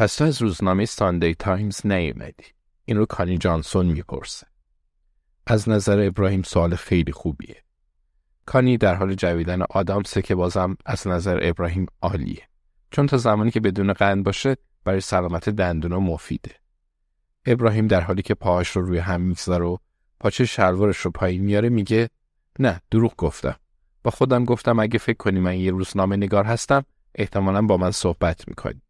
پس تو از روزنامه ساندی تایمز نیومدی. این رو کانی جانسون می‌پرسه. از نظر ابراهیم سوال خیلی خوبیه. کانی در حال جویدن آدامسه که بازم از نظر ابراهیم عالیه. چون تا زمانی که بدون قند باشه برای سلامت دندون مفیده. ابراهیم در حالی که پاهاش رو روی هم می‌گذاره و پاچه شلوارش رو پایین میاره میگه نه دروغ گفتم. با خودم گفتم اگه فکر کنی من یه روزنامه نگار هستم احتمالا با من صحبت می‌کنی.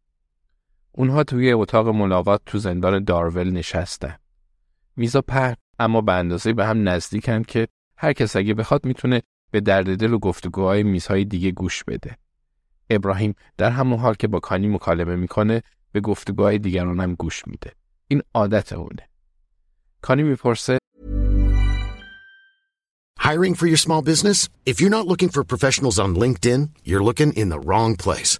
اونها توی اتاق ملاقات تو زندان دارول نشستن میزا پهن اما به اندازه به هم نزدیکن که هر کس اگه بخواد می‌تونه به درد دل و گفتگوهای میزهای دیگه گوش بده ابراهیم در همون حال که با کانی مکالمه می‌کنه به گفتگوهای دیگران هم گوش میده این عادت اونه کانی می‌پرسه Hiring for your small business? If you're not looking for professionals on LinkedIn, you're looking in the wrong place.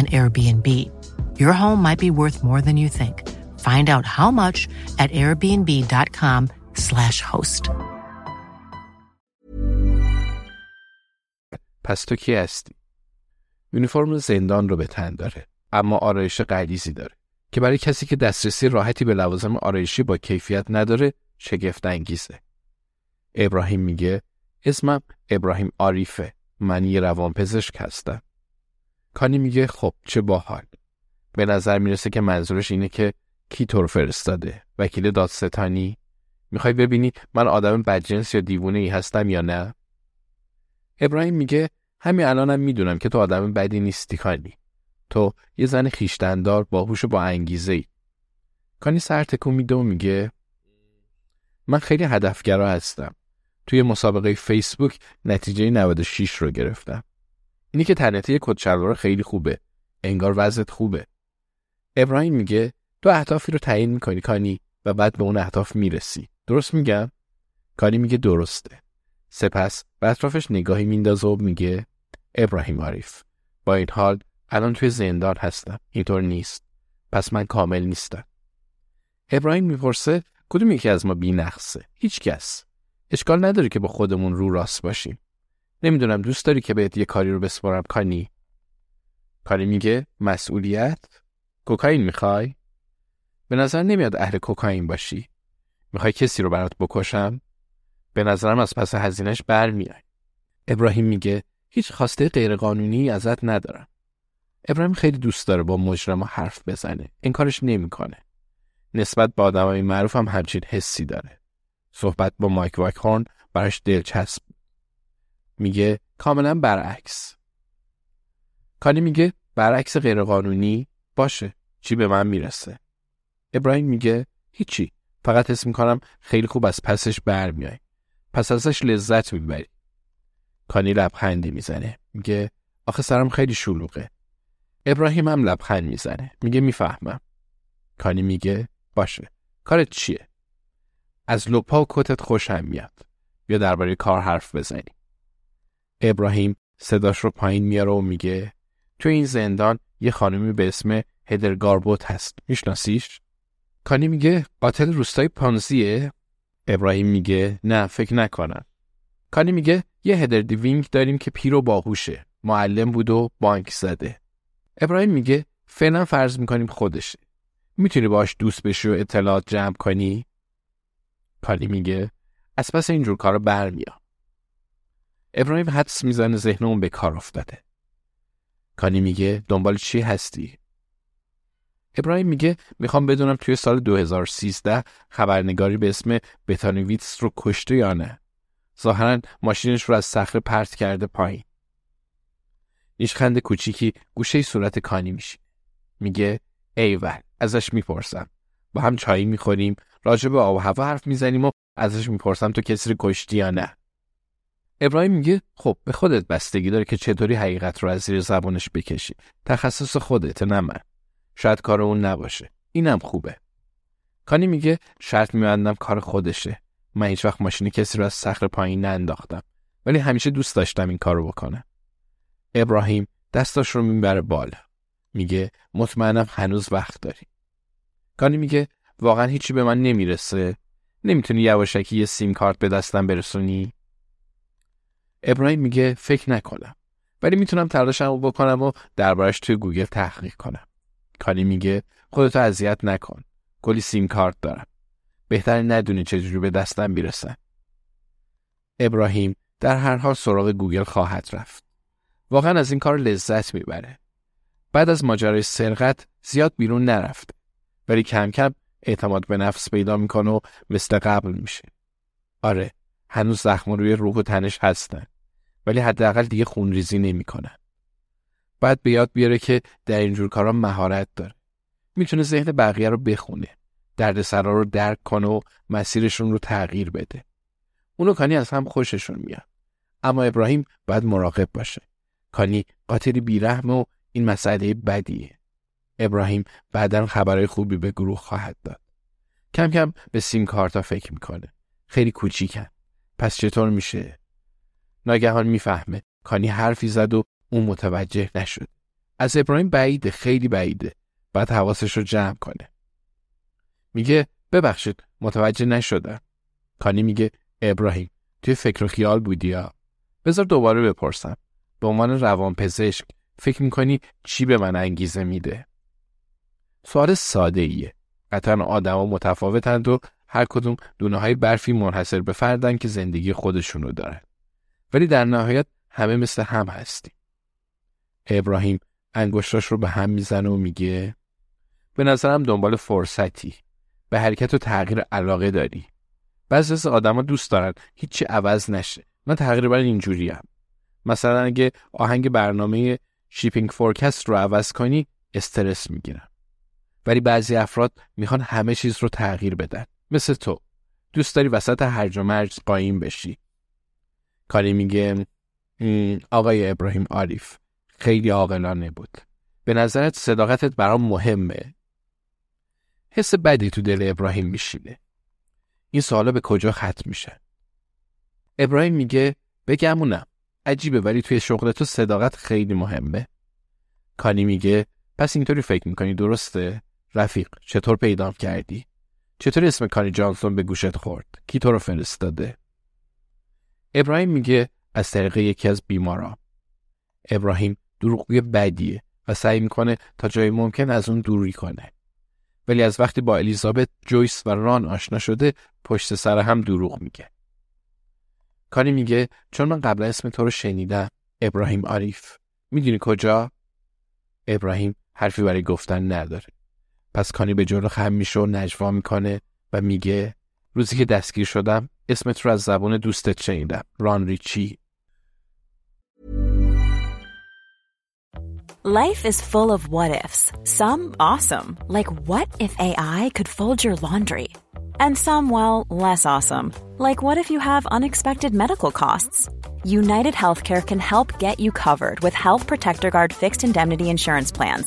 an Airbnb. Your home might be worth more than you think. Find out how much at airbnb.com/slash host. پس تو کی هستی؟ یونیفرم زندان رو به تن داره اما آرایش غلیظی داره که برای کسی که دسترسی راحتی به لوازم آرایشی با کیفیت نداره شگفت انگیزه. ابراهیم میگه اسمم ابراهیم آریفه من یه روانپزشک هستم. کانی میگه خب چه باحال. به نظر می‌رسه که منظورش اینه که کی تو رو فرستاده؟ وکیل دادستانی؟ می‌خوای ببینی من آدم بدجنس یا دیوونه ای هستم یا نه؟ ابراهیم میگه همین الانم می‌دونم که تو آدم بدی نیستی کانی. تو یه زن خیشتندار باهوش و با انگیزه ای. کانی سر تکون میده و میگه من خیلی هدفگرا هستم. توی مسابقه فیسبوک نتیجه 96 رو گرفتم. اینی که تنته یه کت خیلی خوبه. انگار وضعت خوبه. ابراهیم میگه تو اهدافی رو تعیین می‌کنی کانی و بعد به اون اهداف می‌رسی. درست میگم؟ کانی میگه درسته. سپس به اطرافش نگاهی میندازه و میگه ابراهیم عارف با این حال الان توی زندان هستم. اینطور نیست. پس من کامل نیستم. ابراهیم می‌پرسه کدوم یکی از ما بی نقصه؟ هیچ. اشکال نداره که با خودمون رو راست باشیم. نمی‌دونم دوست داری که بهت یه کاری رو بسپارم کانی؟ کانی میگه مسئولیت؟ کوکائین می‌خوای؟ به نظر نمیاد اهل کوکائین باشی. می‌خوای کسی رو برات بکشم؟ به نظرم از پس هزینش برمیای. ابراهیم میگه هیچ خواسته غیرقانونی ازت ندارم. ابراهیم خیلی دوست داره با مجرما حرف بزنه. این کارش نمی‌کنه. نسبت به آدمای معروف هم همچین حسی داره. صحبت با مایک واکهورن براش دلچسب میگه کاملا برعکس. کانی میگه برعکس غیرقانونی باشه. چی به من می‌رسه؟ ابراهیم میگه هیچی. فقط حس می‌کنم خیلی خوب از پسش برمیای پس ازش لذت می‌بری. کانی لبخندی می‌زنه. میگه آخه سرم خیلی شلوغه. ابراهیم هم لبخند می‌زنه. میگه می‌فهمم. کانی میگه باشه. کارت چیه؟ از لپا و کتت خوشم میاد. بیا درباره کار حرف بزنی ابراهیم صداش رو پایین میاره و میگه تو این زندان یه خانمی به اسم هدر گاربوت هست میشناسیش؟ کانی میگه قاتل روستای پانزیه ابراهیم میگه نه فکر نکنم. کانی میگه یه هدر دیوینگ داریم که پیر و باهوشه. معلم بود و بانک زده. ابراهیم میگه فعلا فرض می‌کنیم خودشه. می‌تونی باش دوست بشی و اطلاعات جمع کنی؟ کانی میگه از پس اینجور کارا برمیام. ابراهیم حدس می‌زنه ذهن اون به کار افتاده. کانی میگه دنبال چی هستی؟ ابراهیم میگه می‌خوام بدونم توی سال 2013 خبرنگاری به اسم بتانویتس رو کشته یا نه. ظاهرا ماشینش رو از صخره پرت کرده پایین. نیشخند کوچیکی گوشه صورت کانی میشه. میگه ایول ازش می‌پرسم. با هم چایی می‌خوریم راجع به آب و هوا حرف می‌زنیم و ازش می‌پرسم تو کسی رو کشتی یا نه. ابراهیم میگه خب به خودت بستگی داره که چطوری حقیقت رو از زیر زبانش بکشی. تخصص خودت نه من. شاید کار اون نباشه. اینم خوبه. کانی میگه شرط میبندم کار خودشه. من هیچ وقت ماشین کسی رو از صخره پایین ننداختم. ولی همیشه دوست داشتم این کارو بکنم. ابراهیم دستاش رو می‌بره بالا. میگه مطمئنم هنوز وقت داری. کانی میگه واقعا هیچی به من نمی‌رسه. نمی‌تونی یواشکی یه سیم کارت به دستم برسونی؟ ابراهیم میگه فکر نکنم. ولی می‌تونم تلاشمو بکنم و دربارش توی گوگل تحقیق کنم. کانی میگه خودتو اذیت نکن. کلی سیم کارت دارم. بهتر ندونی چجوری به دستم می‌رسن. ابراهیم در هر حال سراغ گوگل خواهد رفت. واقعا از این کار لذت می‌بره. بعد از ماجرای سرقت زیاد بیرون نرفته. ولی کم کم اعتماد به نفس پیدا می‌کنه و مثل قبل میشه. آره هنوز زخم روی روح و تنش هستن. ولی حداقل دیگه خونریزی نمی‌کنن. بعد به یاد بیاره که در اینجور کارا مهارت داره. می‌تونه ذهن بقیه رو بخونه. دردسرا رو درک کنه و مسیرشون رو تغییر بده. اونو کانی از هم خوششون میاد. اما ابراهیم باید مراقب باشه. کانی قاتلی بیرحم و این مسئله بدیه. ابراهیم بعدا خبرهای خوبی به گروه خواهد داد. کم کم به سیم کارتا فکر می‌کنه. خیلی کوچیکن. پس چطور میشه؟ ناگهان می‌فهمه. کانی حرفی زد و اون متوجه نشد. از ابراهیم بعیده خیلی بعیده. بعد حواسش رو جمع کنه. میگه ببخشید متوجه نشدم. کانی میگه ابراهیم توی فکر و خیال بودی یا بذار دوباره بپرسم. به عنوان روان پزشک فکر می‌کنی چی به من انگیزه میده؟ سوال ساده ایه. قطعا آدما متفاوتند و هر کدوم دونه های برفی منحصر به فردن که زندگی خودشونو دارن. ولی در نهایت همه مثل هم هستیم. ابراهیم انگشتاش رو به هم می‌زنه و میگه به نظرم دنبال فرصتی به حرکت و تغییر علاقه داری بعضی از آدما دوست دارن هیچی عوض نشه من تقریبا اینجوری هم. مثلا اگه آهنگ برنامه شیپینگ فورکست رو عوض کنی استرس می‌گیرم ولی بعضی افراد می‌خوان همه چیز رو تغییر بدن مثل تو. دوست داری وسط هرج و مرج قایم بشی. کاری میگه آقای ابراهیم عارف. خیلی عاقلانه بود. به نظرت صداقتت برام مهمه. حس بدی تو دل ابراهیم میشینه. این سوالا به کجا ختم میشه؟ ابراهیم میگه بگمونم عجیبه ولی توی شغل تو صداقت خیلی مهمه. کانی میگه پس اینطوری فکر می‌کنی درسته؟ رفیق چطور پیدا کردی؟ چطور اسم کانی جانسون به گوشت خورد؟ کی تو رو فرستاده؟ ابراهیم میگه از طریق یکی از بیماران ابراهیم دروغگوی بدیه و سعی می‌کنه تا جای ممکن از اون دوری کنه. ولی از وقتی با الیزابت جویس و ران آشنا شده پشت سر هم دروغ میگه. کانی میگه چون من قبلا اسم تو رو شنیدم ابراهیم عریف می‌دونی کجا؟ ابراهیم حرفی برای گفتن نداره. پس کانی به جلو خم میشه و نجوا می‌کنه و میگه روزی که دستگیر شدم اسمت رو از زبون دوستت شنیدم ران ریچی Life is full of what ifs. Some awesome, like what if AI could fold your laundry? And some, well, less awesome, like what if you have unexpected medical costs? United Healthcare can help get you covered with Health Protector Guard fixed indemnity insurance plans.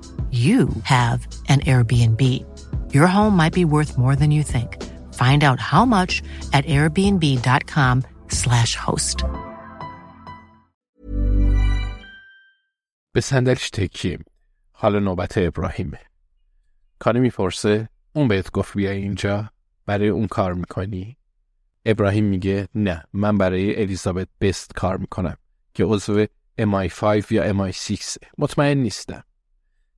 you have an Airbnb. Your home might be worth more than you think. Find out how much at airbnb.com/slash host. به صندلیش تکیه میده. حالا نوبت ابراهیمه. کانی می‌پرسه اون بهت گفت بیا اینجا برای اون کار می‌کنی؟ ابراهیم میگه نه من برای الیزابت بست کار می‌کنم که عضو MI5 یا MI6 مطمئن نیستم.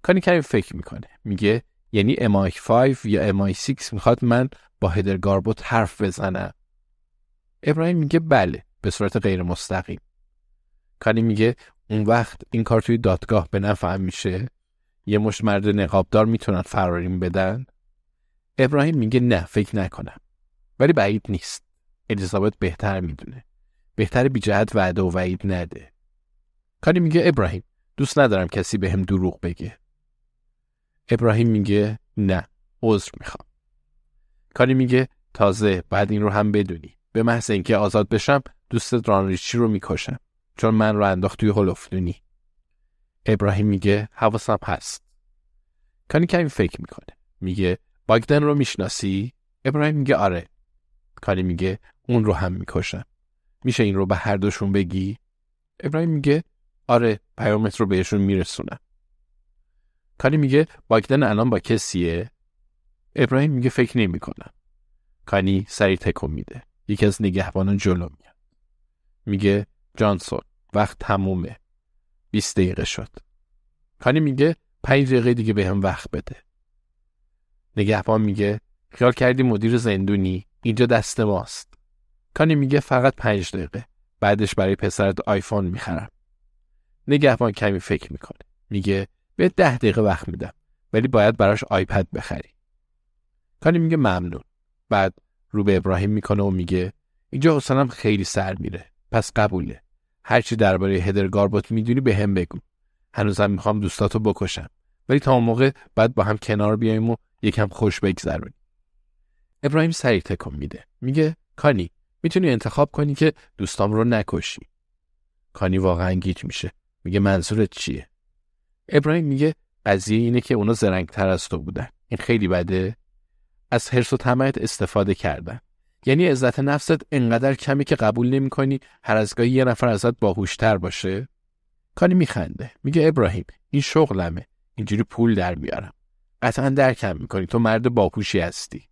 کانی کمی فکر می‌کنه. میگه یعنی MI5 یا MI6 می‌خواد من با هدر گاربوت حرف بزنم. ابراهیم میگه بله به صورت غیر مستقیم. کانی میگه اون وقت این کار توی دادگاه به نفع میشه. یه مش مرد نقابدار می‌تونن فراریم بدن. ابراهیم میگه نه فکر نکنم. ولی بعید نیست. الیزابت بهتر می‌دونه. بهتر بی جهت وعده و وعید نده. کانی میگه ابراهیم دوست ندارم کسی به هم دروغ بگه. ابراهیم میگه نه عذر می‌خوام. کانی میگه تازه بعد این رو هم بدونی. به محض اینکه آزاد بشم دوست رانریچی رو می‌کشم. چون من رو انداخت توی هلوفلونی ابراهیم میگه حواسم هست. کانی کمی فکر می‌کنه. میگه باگدن رو می‌شناسی؟ ابراهیم میگه آره. کانی میگه اون رو هم می‌کشم. میشه این رو به هر دوشون بگی؟ ابراهیم میگه آره پیامت رو بهشون میرسونم. کانی میگه باگدن الان با کسیه؟ ابراهیم میگه فکر نمی کنم. کانی سری تکون میده. یکی از نگهبانان جلو میاد. میگه جانسون وقت تمومه. 20 دقیقه شد. کانی میگه پنج دقیقه دیگه به هم وقت بده. نگهبان میگه خیال کردی مدیر زندونی؟ اینجا دست ماست. کانی میگه فقط پنج دقیقه. بعدش برای پسرت آیفون می‌خرم. نگهبان کمی فکر می‌کنه. میگه به ده دقیقه وقت میدم ولی باید براش آیپد بخری. کانی میگه ممنون. بعد رو به ابراهیم می‌کنه و میگه اینجا حسنم خیلی سر میره. پس قبوله. هرچی درباره هدر گاربوت می‌دونی به هم بگو. هنوزم می‌خوام دوستاتو بکشم. ولی تا اون موقع بعد با هم کنار بیایم و یکم خوش بگذرونیم. ابراهیم سریع تکون میده. میگه کانی می‌تونی انتخاب کنی که دوستام رو نکشی. کانی واقعا گیج میشه. میگه منظورت چیه؟ ابراهیم میگه قضیه اینه که اونا زرنگتر از تو بودن. این خیلی بده. از حرس و طمعت استفاده کردن. یعنی عزت نفست انقدر کمی که قبول نمی‌کنی هر از گاهی یه نفر ازت باهوشتر باشه. کانی میخنده. میگه ابراهیم این شغلمه. اینجوری پول در میارم. قطعا درکم می‌کنی. تو مرد باهوشی هستی.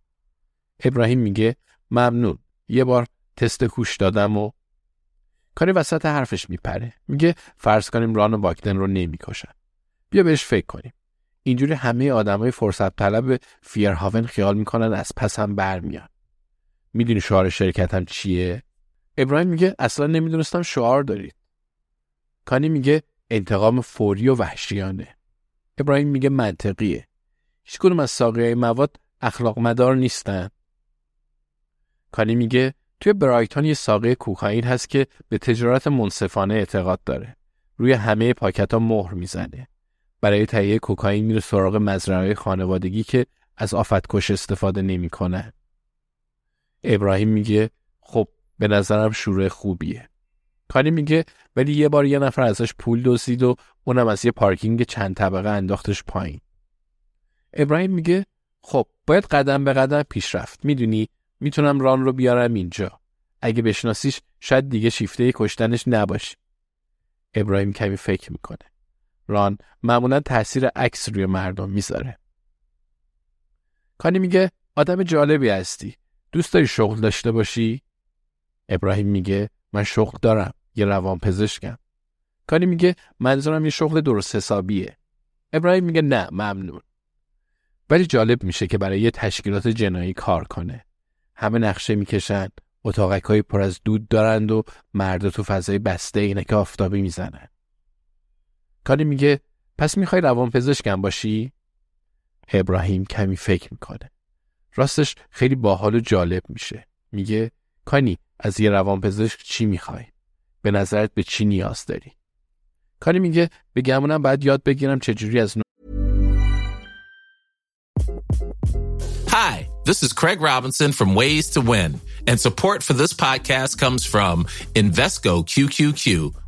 ابراهیم میگه ممنون. یه بار تست کوش دادم و کاری وسط حرفش میپره. میگه فرض کنیم ران و واکدن رو نمی‌کشن. بیا بهش فکر کنیم. اینجوری همه آدمای فرصت طلب فیرهاون خیال می‌کنن از پس هم برمیان. می‌دونی شعار شرکتم چیه؟ ابراهیم میگه اصلا نمی‌دونستم شعار دارید. کانی میگه انتقام فوری و وحشیانه. ابراهیم میگه منطقیه. هیچ کدوم از ساقیای مواد اخلاق مدار نیستن. کانی میگه توی برایتون یه ساقه کوکائین هست که به تجارت منصفانه اعتقاد داره. روی همه پاکت ها مهر می‌زنه. برای تهیه کوکائین میره سراغ مزرعه خانوادگی که از آفتکش استفاده نمی‌کنه. ابراهیم میگه خب به نظرم شروع خوبیه. کانی میگه ولی یه بار یه نفر ازش پول دزدید و اونم از یه پارکینگ چند طبقه انداختش پایین. ابراهیم میگه خب باید قدم به قدم پیش رفت. می‌دونی می‌تونم ران رو بیارم اینجا. اگه بشناسیش شاید دیگه شیفته کشتنش نباشی. ابراهیم کمی فکر می‌کنه. ران معمولا تاثیر عکس روی مردم می‌ذاره. کانی میگه آدم جالبی هستی. دوست داری شغل داشته باشی؟ ابراهیم میگه من شغل دارم. یه روان پزشکم. کانی میگه منظورم یه شغل درست حسابیه. ابراهیم میگه نه ممنون. ولی جالب میشه که برای یه تشکیلات جنایی کار کنه. همه نقشه می‌کشن، اتاقک های پر از دود دارند و مرد تو فضای بسته اینه که آفتابی می‌زنن. کانی میگه پس می‌خوای روان پزشکم باشی؟ ابراهیم کمی فکر می‌کنه. راستش خیلی باحال و جالب میشه. میگه کانی از یه روانپزشک چی می‌خوای؟ به نظرت به چی نیاز داری؟ کانی میگه به گمونم باید یاد بگیرم چجوری از Hi, this is Craig Robinson from Ways to Win, and support for this podcast comes from Invesco QQQ,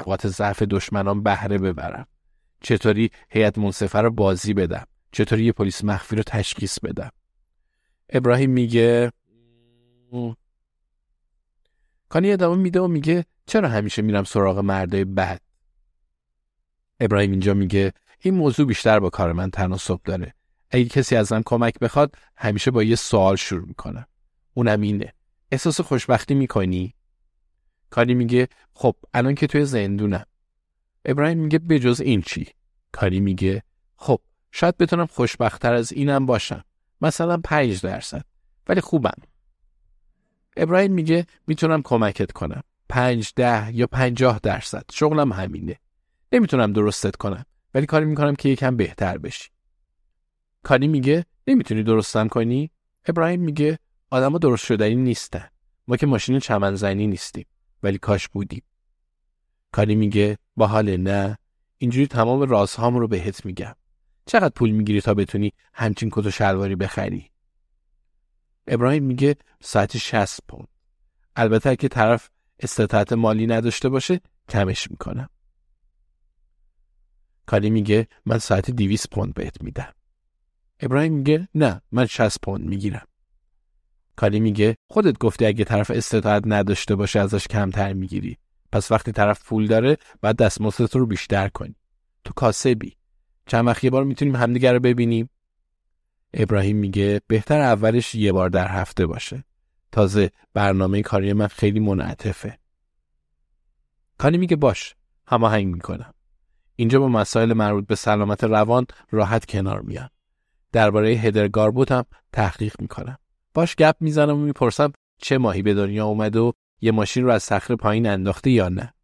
نقاط ضعف دشمنان بهره ببرم. چطوری هیئت منصفه رو بازی بدم؟ چطوری یه پلیس مخفی رو تشخیص بدم؟ ابراهیم میگه کانی ادامه میده و میگه چرا همیشه میرم سراغ مردای بد؟ ابراهیم اینجا میگه این موضوع بیشتر با کار من تناسب داره. اگه کسی ازم کمک بخواد همیشه با یه سوال شروع می‌کنم. اونم اینه. احساس خوشبختی می‌کنی؟ کاری میگه خب الان که توی زندونم. ابراهیم میگه بجز این چی؟ کاری میگه خب شاید بتونم خوشبختتر از اینم باشم. مثلا پنج درصد. ولی خوبم. ابراهیم میگه می‌تونم کمکت کنم. پنج ده یا پنجاه درصد. شغلم همینه. نمی‌تونم درستت کنم. ولی کاری می‌کنم که یکم بهتر بشی. کاری میگه نمی‌تونی درستم کنی؟ ابراهیم میگه آدما درست شدنی نیستن. ما که ماشین چمنزنی نیستیم. ولی کاش بودیم. کاری میگه با حال نه اینجوری تمام رازهام رو بهت میگم. چقدر پول می‌گیری تا بتونی همچین کت و شلواری بخری؟ ابراهیم میگه ساعت 60 پوند. البته که طرف استطاعت مالی نداشته باشه کمش می‌کنم. کاری میگه من ساعت 200 پوند بهت میدم. ابراهیم میگه نه من 60 پوند می‌گیرم. کاری میگه خودت گفتی اگه طرف استطاعت نداشته باشه ازش کمتر می‌گیری. پس وقتی طرف پول داره بعد دستمزدت رو بیشتر کنی. تو کاسبی چند وقت یه بار می‌تونیم همدیگه رو ببینیم؟ ابراهیم میگه بهتر اولش یه بار در هفته باشه. تازه برنامه کاری من خیلی منعطفه. کانی میگه باش هماهنگ می‌کنم. اینجا با مسائل مربوط به سلامت روان راحت کنار میام درباره هدرگاربوت هم تحقیق می‌کنم. باش گپ می‌زنم و می‌پرسم چه ماهی به دنیا اومده و یه ماشین رو از صخره پایین انداخته یا نه.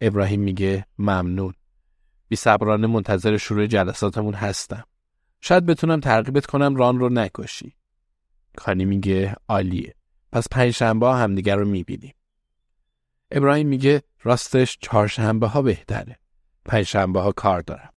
ابراهیم میگه ممنون. بی صبرانه منتظر شروع جلساتمون هستم. شاید بتونم ترغیبت کنم ران رو نکشی. کانی میگه عالیه. پس پنج شنبه همدیگر رو می‌بینیم. ابراهیم میگه راستش چهارشنبه ها بهتره. پنج شنبه ها کار دارم.